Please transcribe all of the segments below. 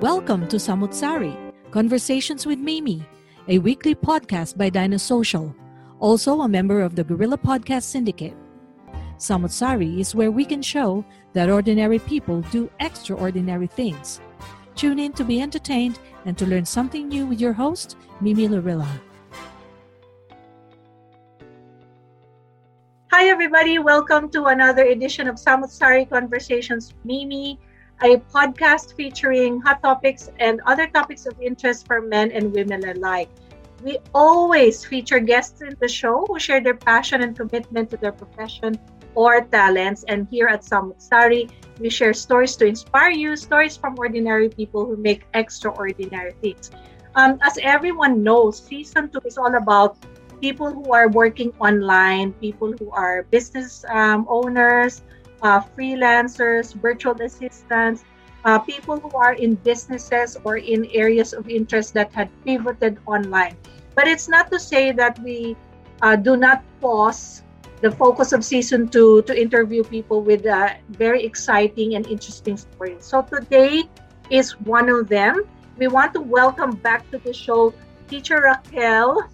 Welcome to Samutsari, Conversations with Mimi, a weekly podcast by Dinosocial, also a member of the Gorilla Podcast Syndicate. Samutsari is where we can show that ordinary people do extraordinary things. Tune in to be entertained and to learn something new with your host, Mimi Lorilla. Hi, everybody. Welcome to another edition of Samutsari Conversations Mimi, a podcast featuring hot topics and other topics of interest for men and women alike. We always feature guests in the show who share their passion and commitment to their profession or talents. And here at Samutsari, we share stories to inspire you, stories from ordinary people who make extraordinary things. Um, as everyone knows, season two is all about people who are working online, people who are business um, owners, uh, freelancers, virtual assistants, uh, people who are in businesses or in areas of interest that had pivoted online. But it's not to say that we uh, do not pause the focus of season two to interview people with uh, very exciting and interesting stories. So today is one of them. We want to welcome back to the show teacher Raquel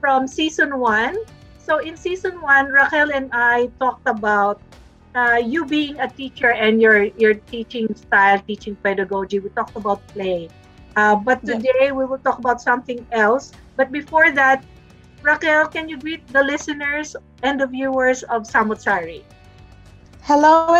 from season one. So in season one, Raquel and I talked about uh, you being a teacher and your your teaching style, teaching pedagogy. We talked about play. Uh, but today yeah. we will talk about something else. But before that, Raquel, can you greet the listeners and the viewers of Samutsari? Hello,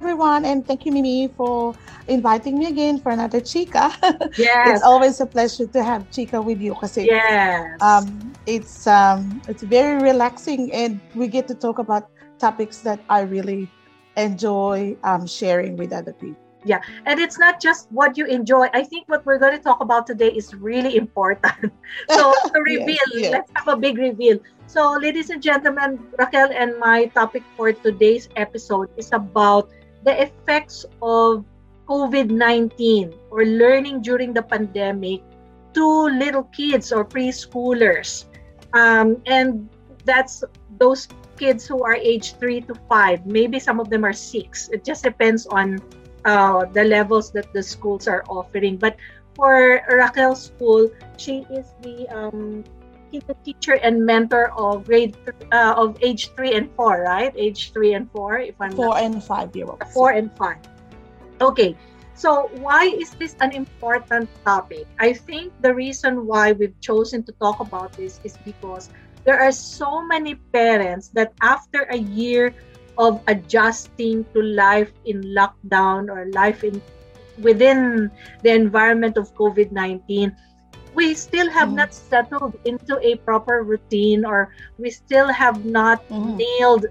everyone, and thank you, Mimi, for inviting me again for another Chica. Yes. it's always a pleasure to have Chica with you because yes. um, it's um, it's very relaxing and we get to talk about topics that I really enjoy um, sharing with other people. Yeah and it's not just what you enjoy. I think what we're going to talk about today is really important. So to reveal yes, yes. let's have a big reveal. So ladies and gentlemen raquel and my topic for today's episode is about the effects of covid-19 or learning during the pandemic to little kids or preschoolers. Um, and that's those kids who are age three to five maybe some of them are six it just depends on uh, the levels that the schools are offering. But for Raquel's school, she is the um, teacher and mentor of grade uh, of age three and four, right? Age three and four, if I'm four not, and five year olds. Four and five. Okay. So why is this an important topic? I think the reason why we've chosen to talk about this is because there are so many parents that after a year of adjusting to life in lockdown or life in within the environment of COVID-19, we still have mm. not settled into a proper routine or we still have not mm. nailed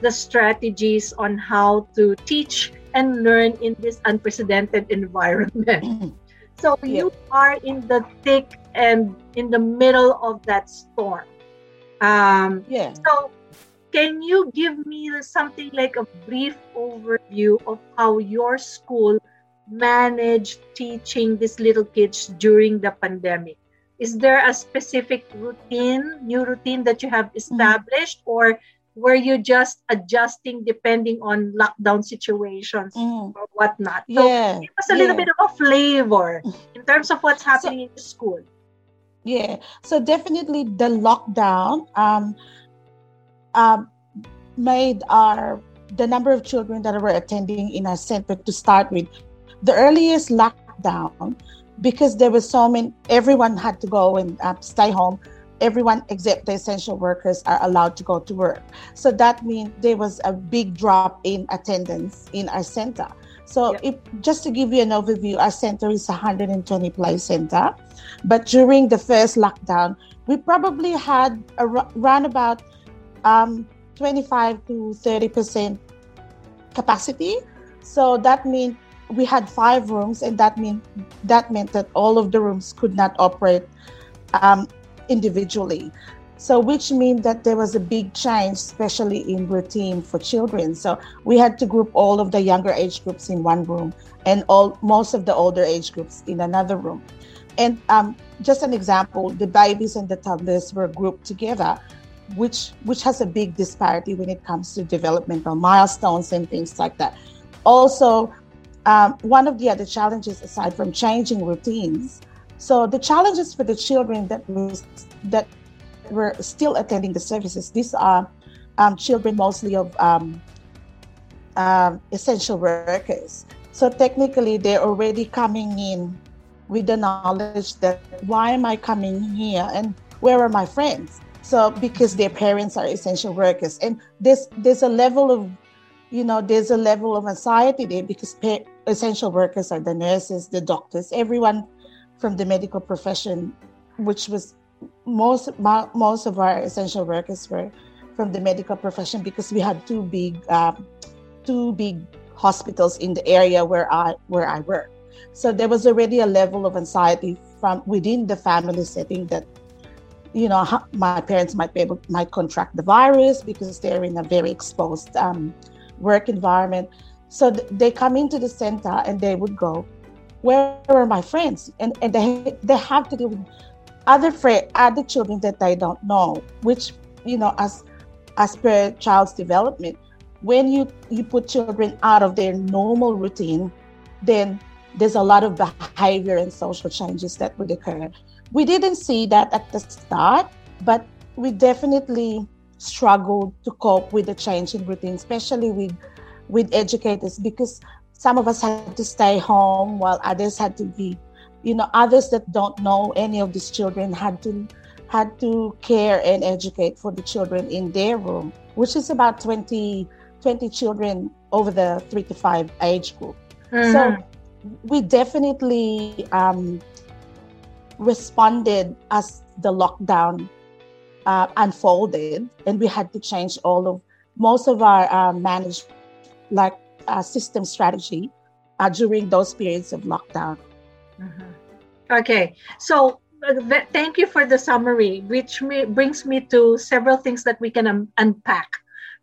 the strategies on how to teach and learn in this unprecedented environment. Mm. So yeah. you are in the thick and in the middle of that storm. Um, yeah. So can you give me something like a brief overview of how your school managed teaching these little kids during the pandemic? Is there a specific routine, new routine that you have mm-hmm. established, mm-hmm. or were you just adjusting depending on lockdown situations mm. or whatnot? So yeah. give us a yeah. little bit of a flavor in terms of what's happening so, in the school. Yeah, so definitely the lockdown. Um, um, made our the number of children that were attending in our center to start with. The earliest lockdown, because there was so many, everyone had to go and uh, stay home. Everyone except the essential workers are allowed to go to work. So that means there was a big drop in attendance in our center. So, if, just to give you an overview, our center is a 120 place center. But during the first lockdown, we probably had around about um, 25 to 30 percent capacity. So that means we had five rooms, and that mean that meant that all of the rooms could not operate um, individually. So, which means that there was a big change, especially in routine for children. So, we had to group all of the younger age groups in one room and all most of the older age groups in another room. And um, just an example, the babies and the toddlers were grouped together, which which has a big disparity when it comes to developmental milestones and things like that. Also, um, one of the other challenges, aside from changing routines, so the challenges for the children that was that were still attending the services. These are um, children mostly of um, um, essential workers. So technically, they're already coming in with the knowledge that why am I coming here and where are my friends? So because their parents are essential workers, and there's there's a level of, you know, there's a level of anxiety there because pa- essential workers are the nurses, the doctors, everyone from the medical profession, which was most most of our essential workers were from the medical profession because we had two big um, two big hospitals in the area where I where I work. So there was already a level of anxiety from within the family setting that you know my parents might be able might contract the virus because they're in a very exposed um, work environment. So th- they come into the center and they would go, "Where are my friends?" And and they they have to deal with other friend, other children that I don't know, which you know, as as per child's development, when you you put children out of their normal routine, then there's a lot of behavior and social changes that would occur. We didn't see that at the start, but we definitely struggled to cope with the change in routine, especially with with educators, because some of us had to stay home while others had to be you know others that don't know any of these children had to had to care and educate for the children in their room which is about 20 20 children over the three to five age group mm-hmm. so we definitely um, responded as the lockdown uh, unfolded and we had to change all of most of our uh, managed like uh, system strategy uh, during those periods of lockdown Mm-hmm. Okay, so uh, th- thank you for the summary, which me, brings me to several things that we can um, unpack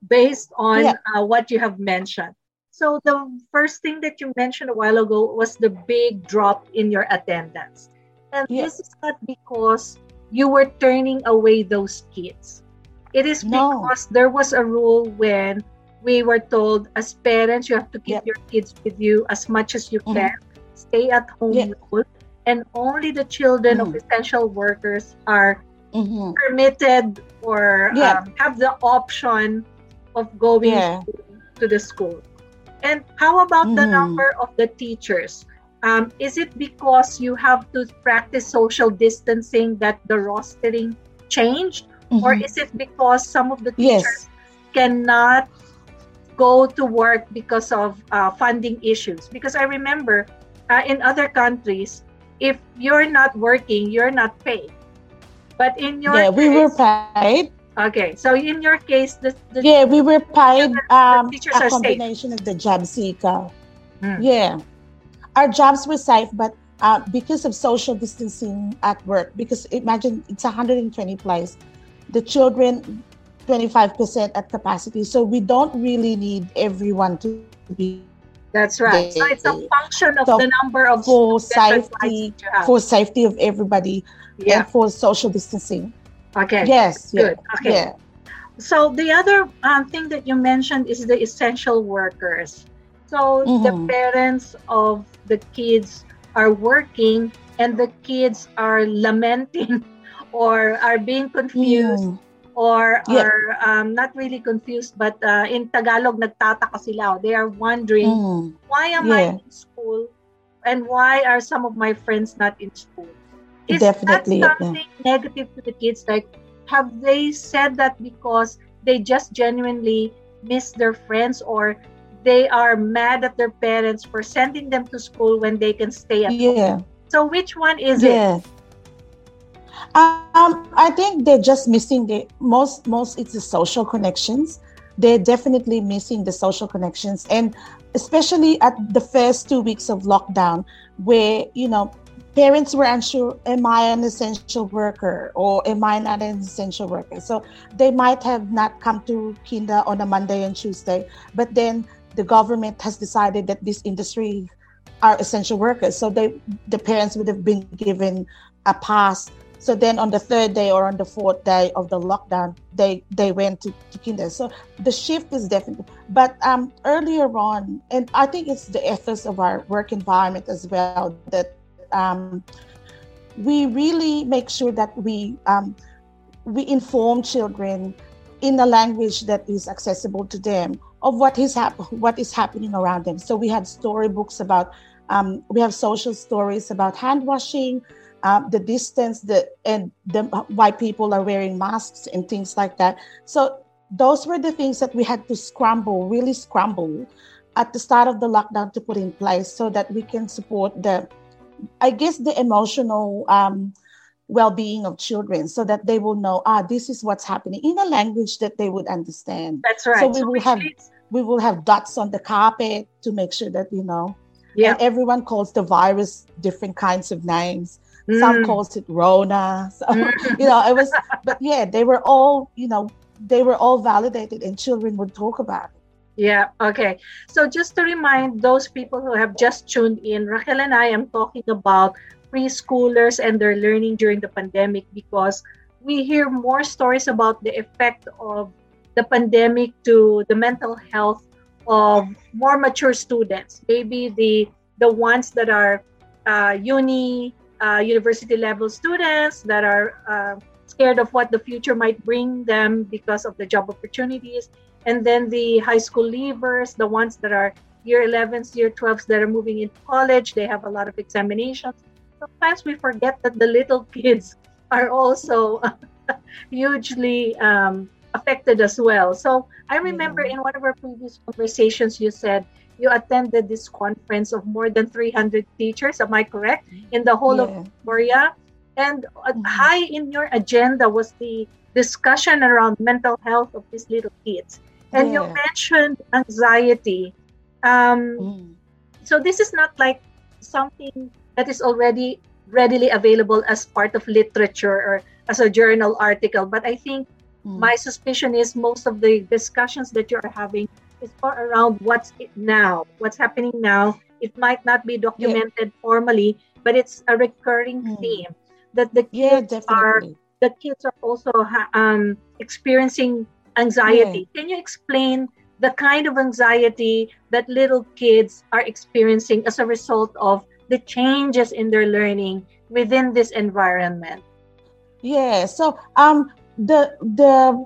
based on yeah. uh, what you have mentioned. So, the first thing that you mentioned a while ago was the big drop in your attendance. And yeah. this is not because you were turning away those kids. It is no. because there was a rule when we were told, as parents, you have to keep your kids with you as much as you mm-hmm. can stay at home yeah. rule, and only the children mm-hmm. of essential workers are mm-hmm. permitted or yeah. um, have the option of going yeah. to, to, the school. And how about mm-hmm. the number of the teachers? Um, is it because you have to practice social distancing that the rostering changed? Or mm-hmm. is it because some of the teachers yes. cannot go to work because of uh, funding issues? Because I remember uh, in other countries, if you're not working, you're not paid. But in your yeah, case, we were paid. Okay, so in your case, the, the yeah, we were paid um, a combination safe. of the job seeker. Hmm. Yeah, our jobs were safe, but uh, because of social distancing at work, because imagine it's 120 place, the children 25% at capacity, so we don't really need everyone to be that's right. They, so it's a function of so the number of for safety for safety of everybody yeah. and for social distancing. Okay. Yes. Good. Yeah, okay. Yeah. So the other um, thing that you mentioned is the essential workers. So mm-hmm. the parents of the kids are working and the kids are lamenting or are being confused mm. Or Yeah. are um, not really confused, but uh, in Tagalog, nagtataka sila. They are wondering, Mm. why am I in school and why are some of my friends not in school? Is Definitely, that something negative to the kids? Like, have they said that because they just genuinely miss their friends or they are mad at their parents for sending them to school when they can stay at home? Yeah. So, which one is it? Um, I think they're just missing the most. Most it's the social connections. They're definitely missing the social connections, and especially at the first two weeks of lockdown, where you know parents were unsure: Am I an essential worker or am I not an essential worker? So they might have not come to kinder on a Monday and Tuesday, but then the government has decided that this industry are essential workers. So they the parents would have been given a pass. So then on the third day or on the fourth day of the lockdown, they they went to, to kinder. So the shift is definitely but um earlier on, and I think it's the ethos of our work environment as well that um we really make sure that we um we inform children in a language that is accessible to them of what is hap- what is happening around them. So we had storybooks about um, we have social stories about hand washing, um, the distance, the and the why people are wearing masks and things like that. So those were the things that we had to scramble, really scramble, at the start of the lockdown to put in place so that we can support the, I guess, the emotional. Um, well-being of children so that they will know ah this is what's happening in a language that they would understand That's right. So we will have- we will have dots on the carpet to make sure that you know yeah. and everyone calls the virus different kinds of names some Mm. calls it rona so Mm. you know it was but yeah they were all you know they were all validated and children would talk about it Yeah, okay. So just to remind those people who have just tuned in, Raquel and I am talking about preschoolers and their learning during the pandemic because we hear more stories about the effect of the pandemic to the mental health of more mature students. Maybe the the ones that are uh, uni, uh, university level students that are uh, scared of what the future might bring them because of the job opportunities and then the high school leavers, the ones that are year 11s, year 12s that are moving into college, they have a lot of examinations. Sometimes we forget that the little kids are also hugely um, affected as well. So I remember in one of our previous conversations, you said you attended this conference of more than 300 teachers. Am I correct? In the whole of Yeah. Korea. And uh, Mhm. high in your agenda was the discussion around mental health of these little kids. And you mentioned anxiety. Um, Mm. so this is not like something that is already readily available as part of literature or as a journal article. But I think Mm. my suspicion is most of the discussions that you're having is more around what's it now, what's happening now. It might not be documented formally, but it's a recurring Mm. theme that the yeah kids are the kids are also ha- um, experiencing anxiety. Can you explain the kind of anxiety that little kids are experiencing as a result of the changes in their learning within this environment? Yeah. So um the the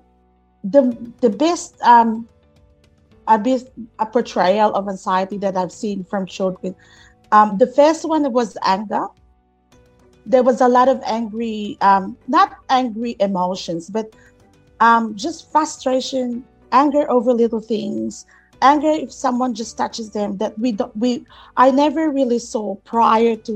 the the best um a best a portrayal of anxiety that I've seen from children. Um the first one was anger. There was a lot of angry um not angry emotions, but um just frustration, anger over little things, anger if someone just touches them that we don't we I never really saw prior to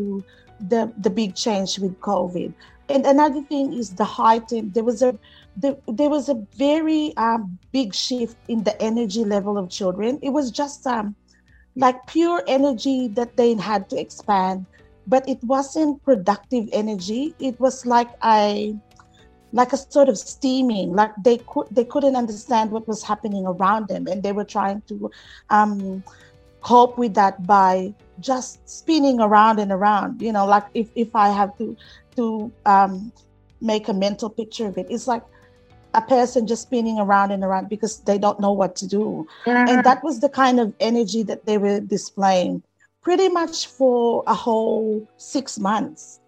the the big change with COVID and another thing is the heightened there was a there, there was a very um, big shift in the energy level of children. It was just um, like pure energy that they had to expand but it wasn't productive energy. It was like like a sort of steaming like they could they couldn't understand what was happening around them and they were trying to um, cope with that by just spinning around and around you know like if, if i have to to um, make a mental picture of it. It's like a person just spinning around and around because they don't know what to do and that was the kind of energy that they were displaying pretty much for a whole six months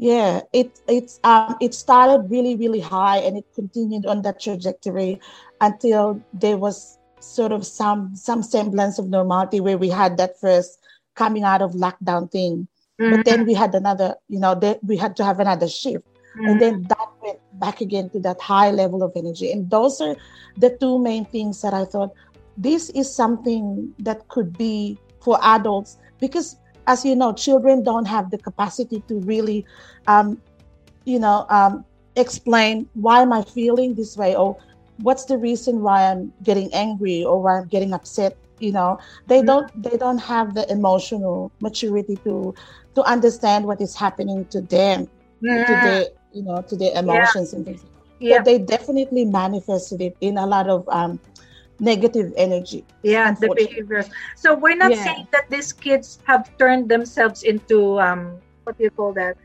Yeah, it it's um it started really really high and it continued on that trajectory until there was sort of some some semblance of normality where we had that first coming out of lockdown thing. Mm-hmm. But then we had another, you know, that we had to have another shift. Mm-hmm. And then that went back again to that high level of energy. And those are the two main things that I thought this is something that could be for adults because as you know, children don't have the capacity to really, um, you know, um, explain why am I feeling this way or what's the reason why I'm getting angry or why I'm getting upset. You know, they mm-hmm. don't they don't have the emotional maturity to to understand what is happening to them, yeah. to their you know to their emotions yeah. and things. Yeah. But they definitely manifested it in a lot of um, negative energy. Yeah, the behaviors. So we're not yeah. saying that these kids have turned themselves into um what do you call that?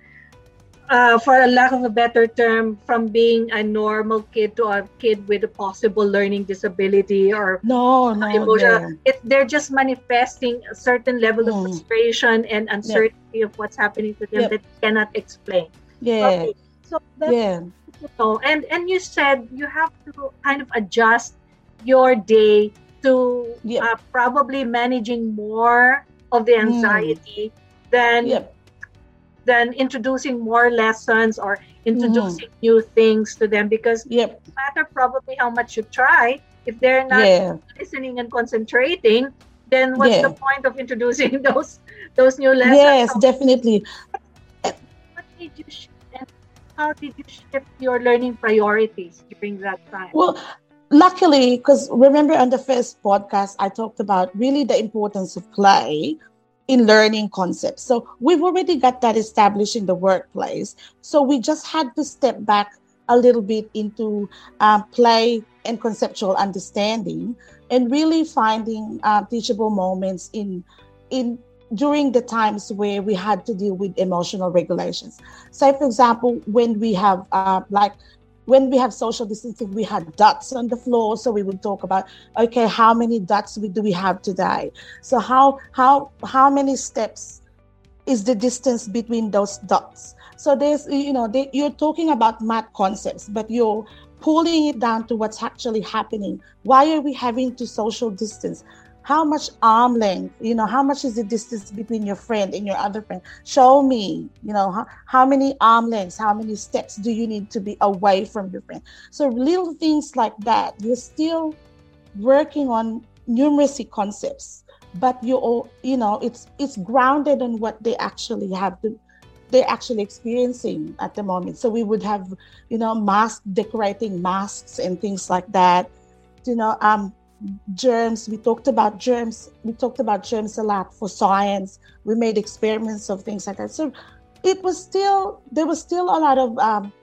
Uh, for a lack of a better term, from being a normal kid to a kid with a possible learning disability or no, no, emotional, no. It, they're just manifesting a certain level of mm. frustration and uncertainty of what's happening to them yep. that cannot explain. Yeah. Okay. So that's, yeah. You know, and and you said you have to kind of adjust your day to yep. uh, probably managing more of the hmm. anxiety mm. than yep. than introducing more lessons or introducing mm. new things to them because yep. no matter probably how much you try if they're not yeah. listening and concentrating then what's yeah. the point of introducing those those new lessons yes definitely what did you how did you shift your learning priorities during that time well luckily, because remember on the first podcast, I talked about really the importance of play in learning concepts. So we've already got that established in the workplace. So we just had to step back a little bit into um, play and conceptual understanding and really finding uh, teachable moments in in during the times where we had to deal with emotional regulations. Say, for example, when we have uh, like when we have social distancing, we had dots on the floor. So we would talk about, okay, how many dots do we have today? So how how how many steps is the distance between those dots? So there's you know they, you're talking about math concepts, but you're pulling it down to what's actually happening. Why are we having to social distance? How much arm length you know how much is the distance between your friend and your other friend? Show me you know how, how many arm lengths how many steps do you need to be away from your friend? So little things like that you're still working on numeracy concepts but you all you know it's it's grounded in what they actually have to they're actually experiencing at the moment. So we would have you know mask decorating masks and things like that. You know um germs. We talked about germs. We talked about germs a lot for science. We made experiments of things like that. So it was still there was still a lot of um,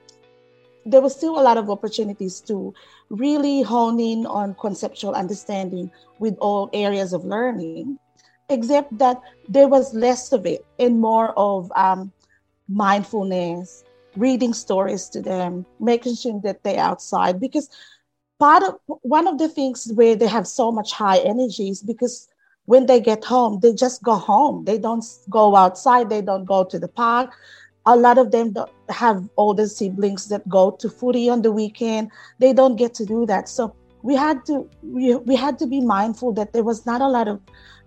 there was still a lot of opportunities to really hone in on conceptual understanding with all areas of learning except that there was less of it and more of um, mindfulness reading stories to them making sure that they're outside. Because part of one of the things where they have so much high energy is because when they get home, they just go home. They don't go outside. They don't go to the park. A lot of them don't have older siblings that go to footy on the weekend. They don't get to do that. So we had to we, we had to be mindful that there was not a lot of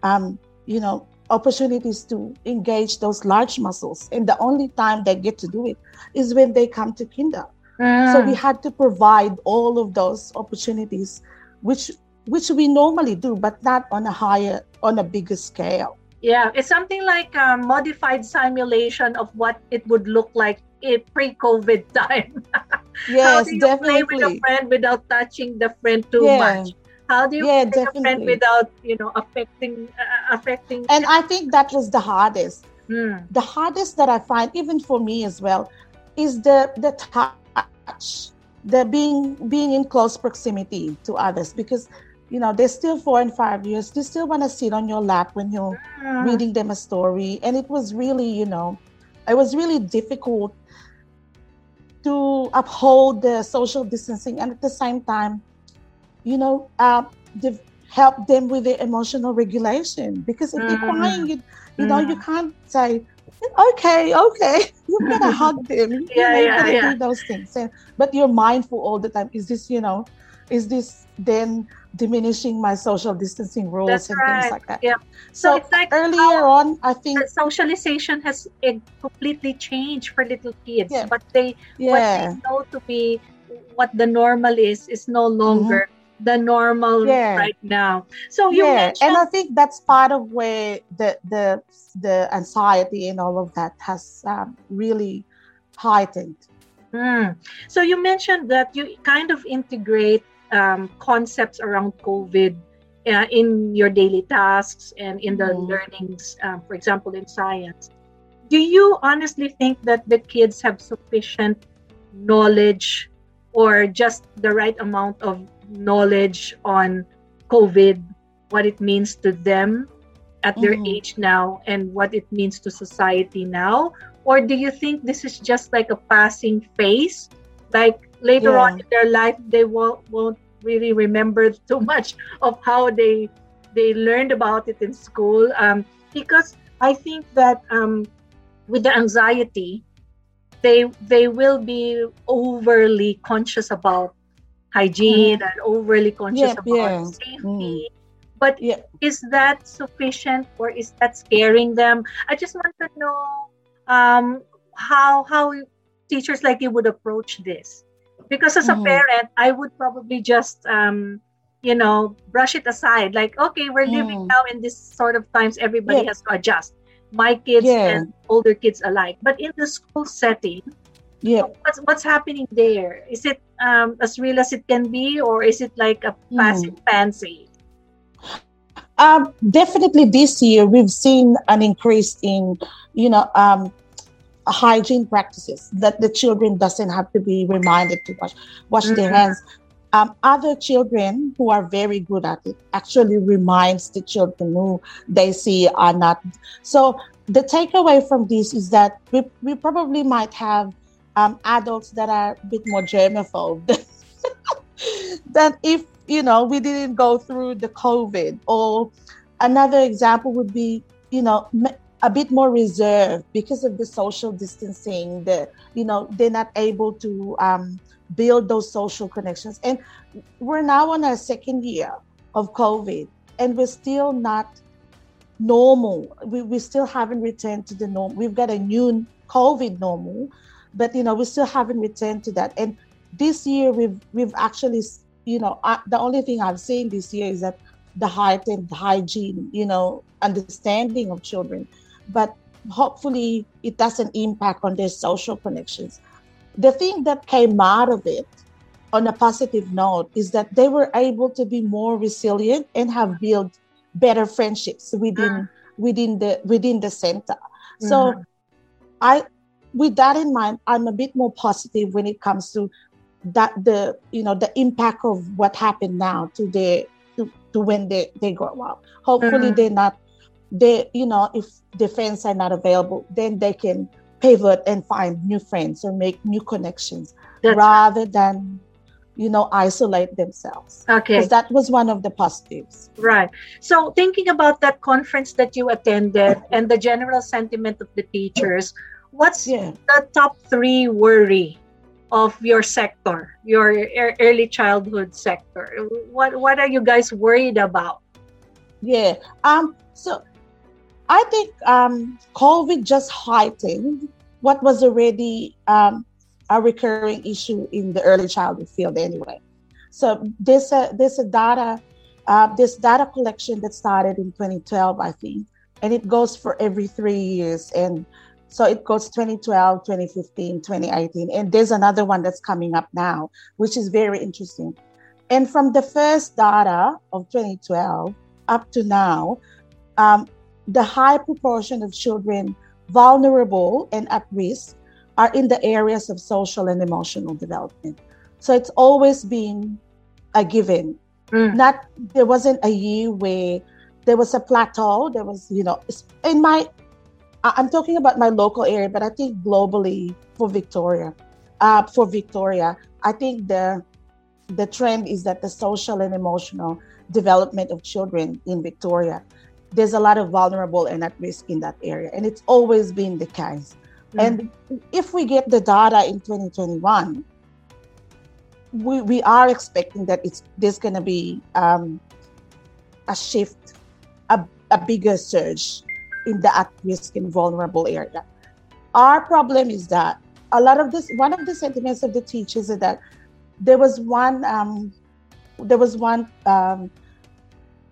um, you know opportunities to engage those large muscles. And the only time they get to do it is when they come to kinder. So we ah. had to provide all of those opportunities, which which we normally do, but not on a higher, on a bigger scale. Yeah, it's something like a modified simulation of what it would look like in pre-COVID time. yes, How do you definitely. play with a friend without touching the friend too yeah. much? How do you yeah, play a friend without, you know, affecting uh, affecting? And I think that was the hardest. Hmm. The hardest that I find, even for me as well, is the the time touch, the being being in close proximity to others because you know they're still four and five years. They still want to sit on your lap when you're uh, reading them a story. And it was really you know it was really difficult to uphold the social distancing and at the same time you know uh, help them with their emotional regulation because if they're crying you, you know you can't say okay, okay, you're gonna hug them. Yeah, you know, yeah, you're gonna yeah. do those things. And, but you're mindful all the time. Is this, you know, is this then diminishing my social distancing rules That's and right. things like that? Yeah. So, So it's like earlier on, I think, the socialization has completely changed for little kids. Yeah. What they what they know to be what the normal is is no longer mm-hmm. The normal. Yeah. right now. So you yeah, mentioned and I think that's part of where the the the anxiety and all of that has um, really heightened. Mm. So you mentioned that you kind of integrate um, concepts around COVID uh, in your daily tasks and in the Mhm. learnings, um, for example, in science. Do you honestly think that the kids have sufficient knowledge or just the right amount of knowledge on COVID, what it means to them at their Mhm. age now, and what it means to society now? Or do you think this is just like a passing phase? Like later Yeah. on in their life, they won't, won't really remember too much of how they they learned about it in school. Um, because I think that um, with the anxiety, they they will be overly conscious about hygiene and overly conscious Yep, about yeah. safety. But Yeah. is that sufficient or is that scaring them? I just want to know um, how how teachers like you would approach this. Because as a Mhm. parent, I would probably just um, you know brush it aside. Like, okay, we're living Mm. now in this sort of times. Everybody Yeah. has to adjust. My kids Yeah. and older kids alike. But in the school setting, Yeah, what's what's happening there? Is it um, as real as it can be, or is it like a Hmm. passive fancy? um, definitely this year we've seen an increase in, you know, um, hygiene practices that the children doesn't have to be reminded to wash wash their Mhm. hands. Um, other children who are very good at it actually reminds the children who they see are not. So the takeaway from this is that we, we probably might have um, adults that are a bit more germaphobe than if you know we didn't go through the COVID. Or another example would be you know a bit more reserved because of the social distancing. The you know they're not able to um, build those social connections, and we're now on our second year of COVID, and we're still not normal. We, we still haven't returned to the norm. We've got a new COVID normal, but you know we still haven't returned to that. And this year we've we've actually you know I, the only thing I've seen this year is that the heightened hygiene, you know, understanding of children, but hopefully it doesn't impact on their social connections. The thing that came out of it on a positive note is that they were able to be more resilient and have built better friendships within within the within the center. So Mhm. I with that in mind, I'm a bit more positive when it comes to that the you know the impact of what happened now to the to, to when they, they grow up. Hopefully Mhm. they're not they you know if the friends are not available, then they can pivot and find new friends or make new connections That's- rather than you know isolate themselves. Okay. Because that was one of the positives. Right. So, thinking about that conference that you attended and the general sentiment of the teachers, what's Yeah. the top three worry of your sector, your early childhood sector? What What are you guys worried about? Yeah. Um. So, I think um, COVID just heightened what was already um, a recurring issue in the early childhood field, anyway. So there's a there's a data uh, this data collection that started in 2012, I think, and it goes for every three years, and so it goes 2012, 2015, 2018, and there's another one that's coming up now, which is very interesting. And from the first data of 2012 up to now, um, the high proportion of children vulnerable and at risk are in the areas of social and emotional development. So it's always been a given. Mm. Not there wasn't a year where there was a plateau. There was, you know, in my I'm talking about my local area, but I think globally for Victoria, uh, for Victoria, I think the the trend is that the social and emotional development of children in Victoria, there's a lot of vulnerable and at risk in that area. And it's always been the case. Mm-hmm. And if we get the data in 2021, we, we are expecting that it's there's going to be um, a shift, a, a bigger surge in the at-risk and vulnerable area. Our problem is that a lot of this, one of the sentiments of the teachers is that there was one, um, there was one, um,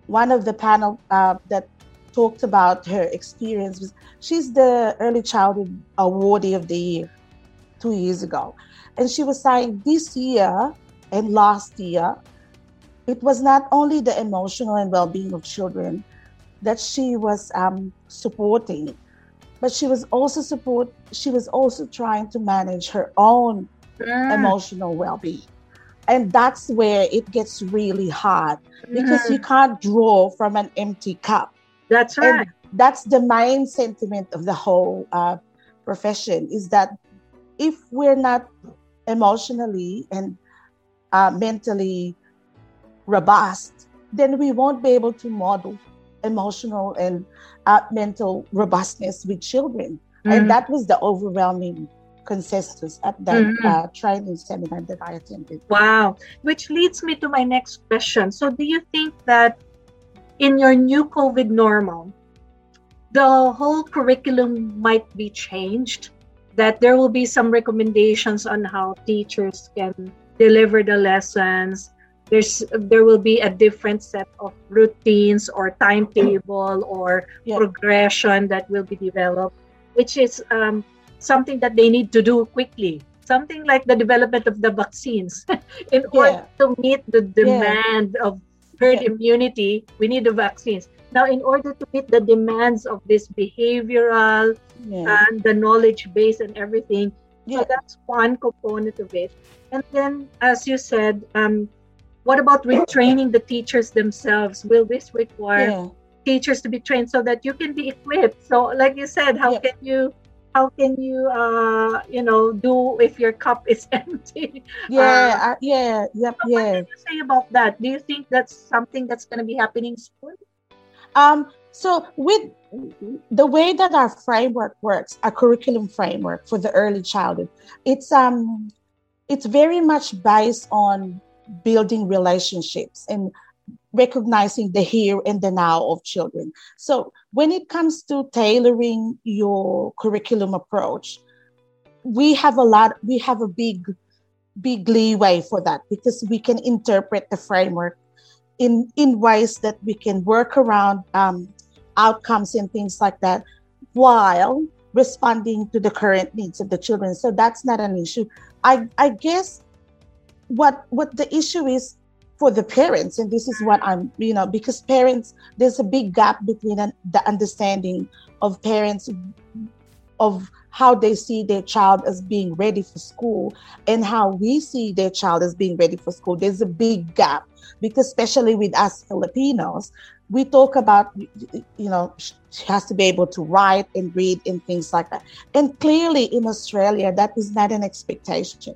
one of the panel uh, that talked about her experience. She's the early childhood awardee of the year two years ago, and she was saying this year and last year, it was not only the emotional and well-being of children that she was um, supporting, but she was also support. She was also trying to manage her own mm. emotional well-being, and that's where it gets really hard because mm. you can't draw from an empty cup. That's right. And that's the main sentiment of the whole uh, profession is that if we're not emotionally and uh, mentally robust, then we won't be able to model emotional and uh, mental robustness with children. Mm-hmm. And that was the overwhelming consensus at that mm-hmm. uh, training seminar that I attended. Wow. Which leads me to my next question. So, do you think that in your new COVID normal, the whole curriculum might be changed? That there will be some recommendations on how teachers can deliver the lessons, there's there will be a different set of routines or timetable or yeah. progression that will be developed which is um, something that they need to do quickly. Something like the development of the vaccines. In yeah. order to meet the demand yeah. of herd immunity we need the vaccines. Now in order to meet the demands of this behavioral and the knowledge base and everything so that's one component of it. And then as you said um, what about retraining the teachers themselves? Will this require yeah. teachers to be trained so that you can be equipped? So, like you said, how yeah. can you how can you uh you know do if your cup is empty yeah uh, uh, yeah yep so yeah what do you say about that do you think that's something that's going to be happening soon um so with the way that our framework works our curriculum framework for the early childhood it's um it's very much based on building relationships and recognizing the here and the now of children. So when it comes to tailoring your curriculum approach, we have a lot, we have a big, big leeway for that because we can interpret the framework in, in ways that we can work around um, outcomes and things like that while responding to the current needs of the children. So that's not an issue. I, I guess what what the issue is for the parents. And this is what i'm you know because parents there's a big gap between an, the understanding of parents of how they see their child as being ready for school and how we see their child as being ready for school. There's a big gap because especially with us filipinos we talk about you know she has to be able to write and read and things like that. And clearly in australia that is not an expectation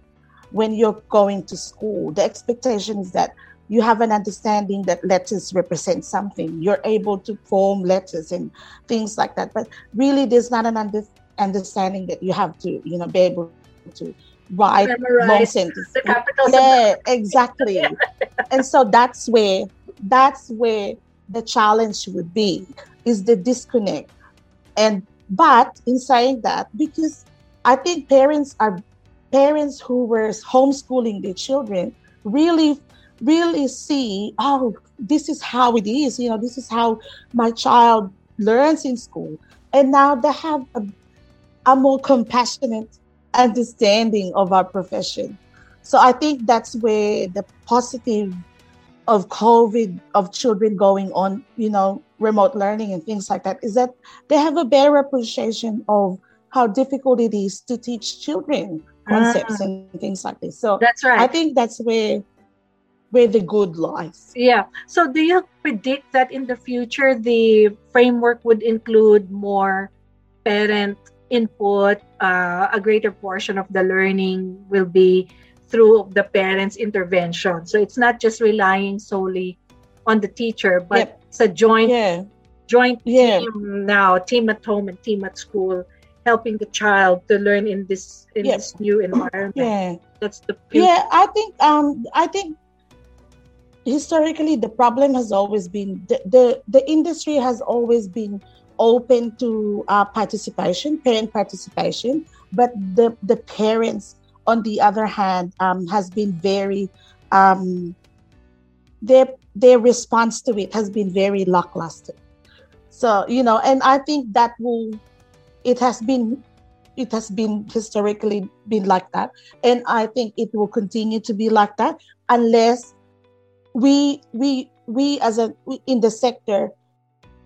when you're going to school. The expectation is that you have an understanding that letters represent something. You're able to form letters and things like that. But really, there's not an under, understanding that you have to, you know, be able to write Memorize long sentences. Yeah, exactly. and so that's where that's where the challenge would be is the disconnect. And but in saying that, because I think parents are parents who were homeschooling their children really really see oh this is how it is you know this is how my child learns in school. And now they have a, a more compassionate understanding of our profession. So i think that's where the positive of covid of children going on you know remote learning and things like that is that they have a better appreciation of how difficult it is to teach children concepts ah. and things like this. So that's right. I think that's where where the good lies. Yeah. So do you predict that in the future the framework would include more parent input, uh, a greater portion of the learning will be through the parents' intervention. So it's not just relying solely on the teacher, but yep. it's a joint yeah. joint Yeah. team now, team at home and team at school, helping the child to learn in this in Yep. this new environment. Yeah. That's the. Yeah, I think um I think historically the problem has always been the the, the industry has always been open to uh, participation, parent participation, but the the parents on the other hand um, has been very um, their their response to it has been very lackluster. So you know, and I think that will it has been it has been historically been like that. And i think it will continue to be like that unless we we we as a we in the sector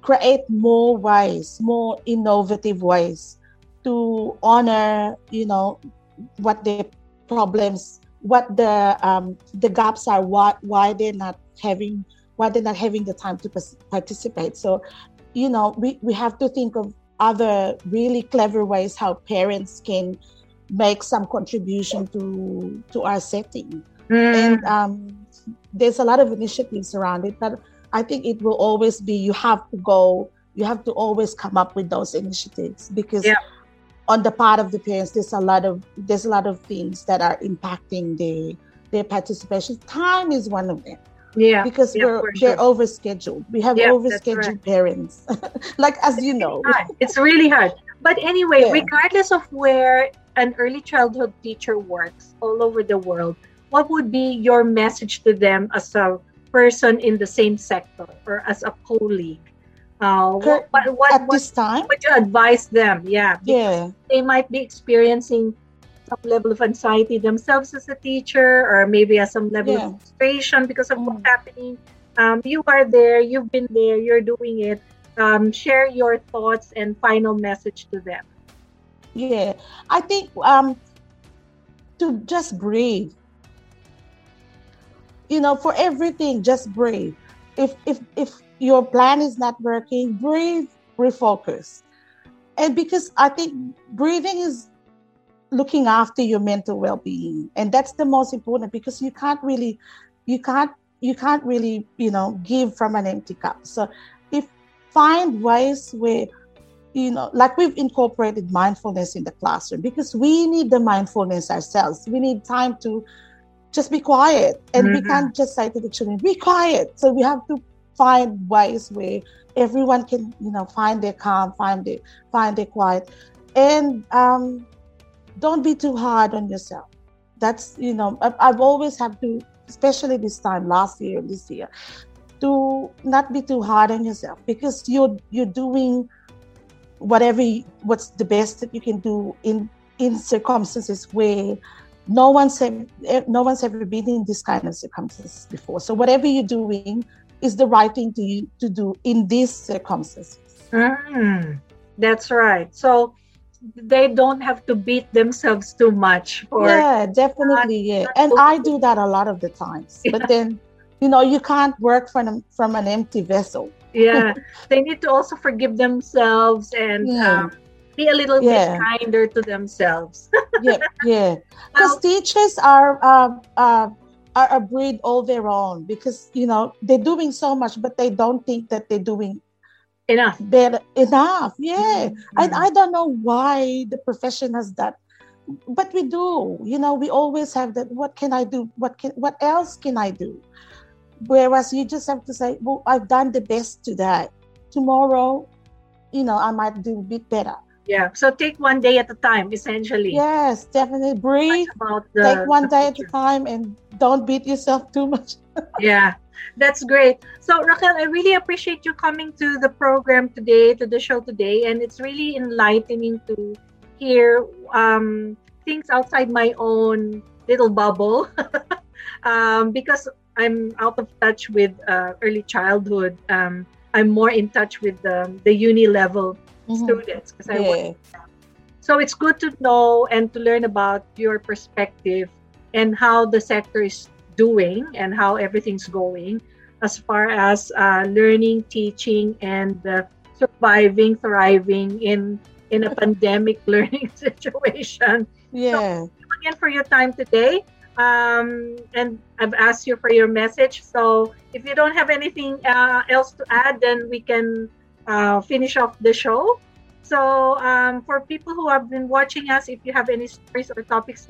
create more ways more innovative ways to honor you know what the problems what the um the gaps are why why they're not having why they're not having the time to participate. So you know we we have to think of other really clever ways how parents can make some contribution to to our setting. Mm, and um, there's a lot of initiatives around it but i think it will always be you have to go you have to always come up with those initiatives because Yeah. on the part of the parents there's a lot of there's a lot of things that are impacting their their participation. Time is one of them yeah. because yeah, we're they're sure. overscheduled we have Yeah, overscheduled parents like as you know hard. It's really hard. But anyway, Yeah. regardless of where an early childhood teacher works all over the world, what would be your message to them as a person in the same sector or as a colleague? Uh, what, what, what, at this time would you advise them? Yeah, yeah they might be experiencing some level of anxiety themselves as a teacher, or maybe as some level Yeah. of frustration because of what's Mm. happening. Um, you are there, you've been there, you're doing it. Um, share your thoughts and final message to them. Yeah, I think um, to just breathe. You know, for everything, just breathe. If if if your plan is not working, breathe, refocus. And because I think breathing is looking after your mental well-being, and that's the most important because you can't really, you can't you can't really you know give from an empty cup. So if find ways where you know, like we've incorporated mindfulness in the classroom because we need the mindfulness ourselves. We need time to just be quiet. And we Mhm. can't just say to the children, be quiet. So we have to find ways where everyone can, you know, find their calm, find their find their quiet. And um don't be too hard on yourself. That's you know, I've, always have to, especially this time last year, this year, to not be too hard on yourself because you're you're doing whatever what's the best that you can do in in circumstances where no one's ever, no one's ever been in this kind of circumstances before so whatever you're doing is the right thing to you to do in these circumstances Mm, that's right. So they don't have to beat themselves too much for yeah definitely yeah. and i do that a lot of the times but then you know you can't work from an, from an empty vessel. Yeah. They need to also forgive themselves and Yeah. um, be a little Yeah. bit kinder to themselves. Yeah yeah. Because teachers are uh, uh, are a breed all their own because you know they're doing so much but they don't think that they're doing enough. Better enough yeah. Mhm. and i don't know why the profession has that but we do you know we always have that what can i do? What can what else can i do? Whereas you just have to say well i've done the best today. Tomorrow you know i might do a bit better. Yeah so take one day at a time essentially. Yes definitely. Breathe. About the take one day at a time and don't beat yourself too much. Yeah that's great. So raquel i really appreciate you coming to the program today to the show today and it's really enlightening to hear um, things outside my own little bubble. Um, because i'm out of touch with uh, early childhood. Um, i'm more in touch with the, the uni level Mhm. students because i work yeah so it's good to know and to learn about your perspective and how the sector is doing and how everything's going as far as uh, learning, teaching, and uh, surviving, thriving in in a pandemic learning situation. yeah Again, for your time today. Um, and I've asked you for your message. So if you don't have anything uh, else to add, then we can uh, finish off the show. So, um, for people who have been watching us, if you have any stories or topics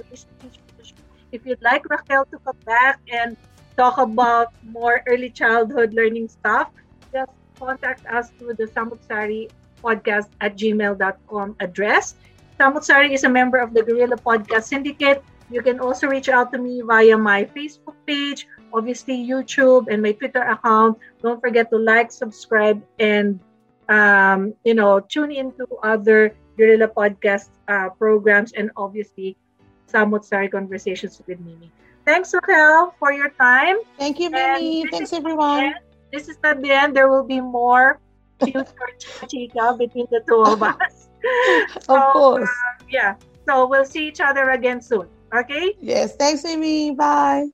if you'd like Raquel to come back and talk about more early childhood learning stuff, just contact us through the Samutsari podcast at gmail.com address. Samutsari is a member of the Guerrilla Podcast Syndicate. You can also reach out to me via my Facebook page, obviously YouTube, and my Twitter account. Don't forget to like, subscribe, and um, you know, tune into other Guerrilla Podcast uh, programs, and obviously, Samutsari Conversations with Mimi. Thanks, Raquel, for your time. Thank you, Mimi. Thanks, everyone. This is not the end. There will be more tunes for Chica between the two of us. so, of course. Uh, yeah. So we'll see each other again soon. Okay? Yes. Thanks, Mimi. Bye.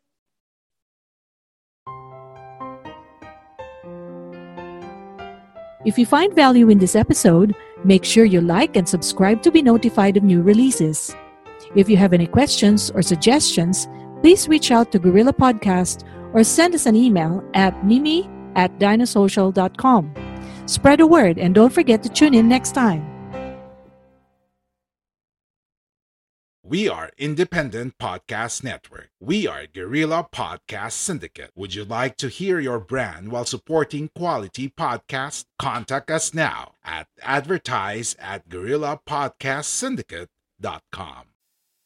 If you find value in this episode, make sure you like and subscribe to be notified of new releases. If you have any questions or suggestions, please reach out to Guerrilla Podcast or send us an email at mimi at dinosocial.com. Spread the word and don't forget to tune in next time. We are Independent Podcast Network. We are Guerrilla Podcast Syndicate. Would you like to hear your brand while supporting quality podcasts? Contact us now at advertise at guerrillapodcastsyndicate.com.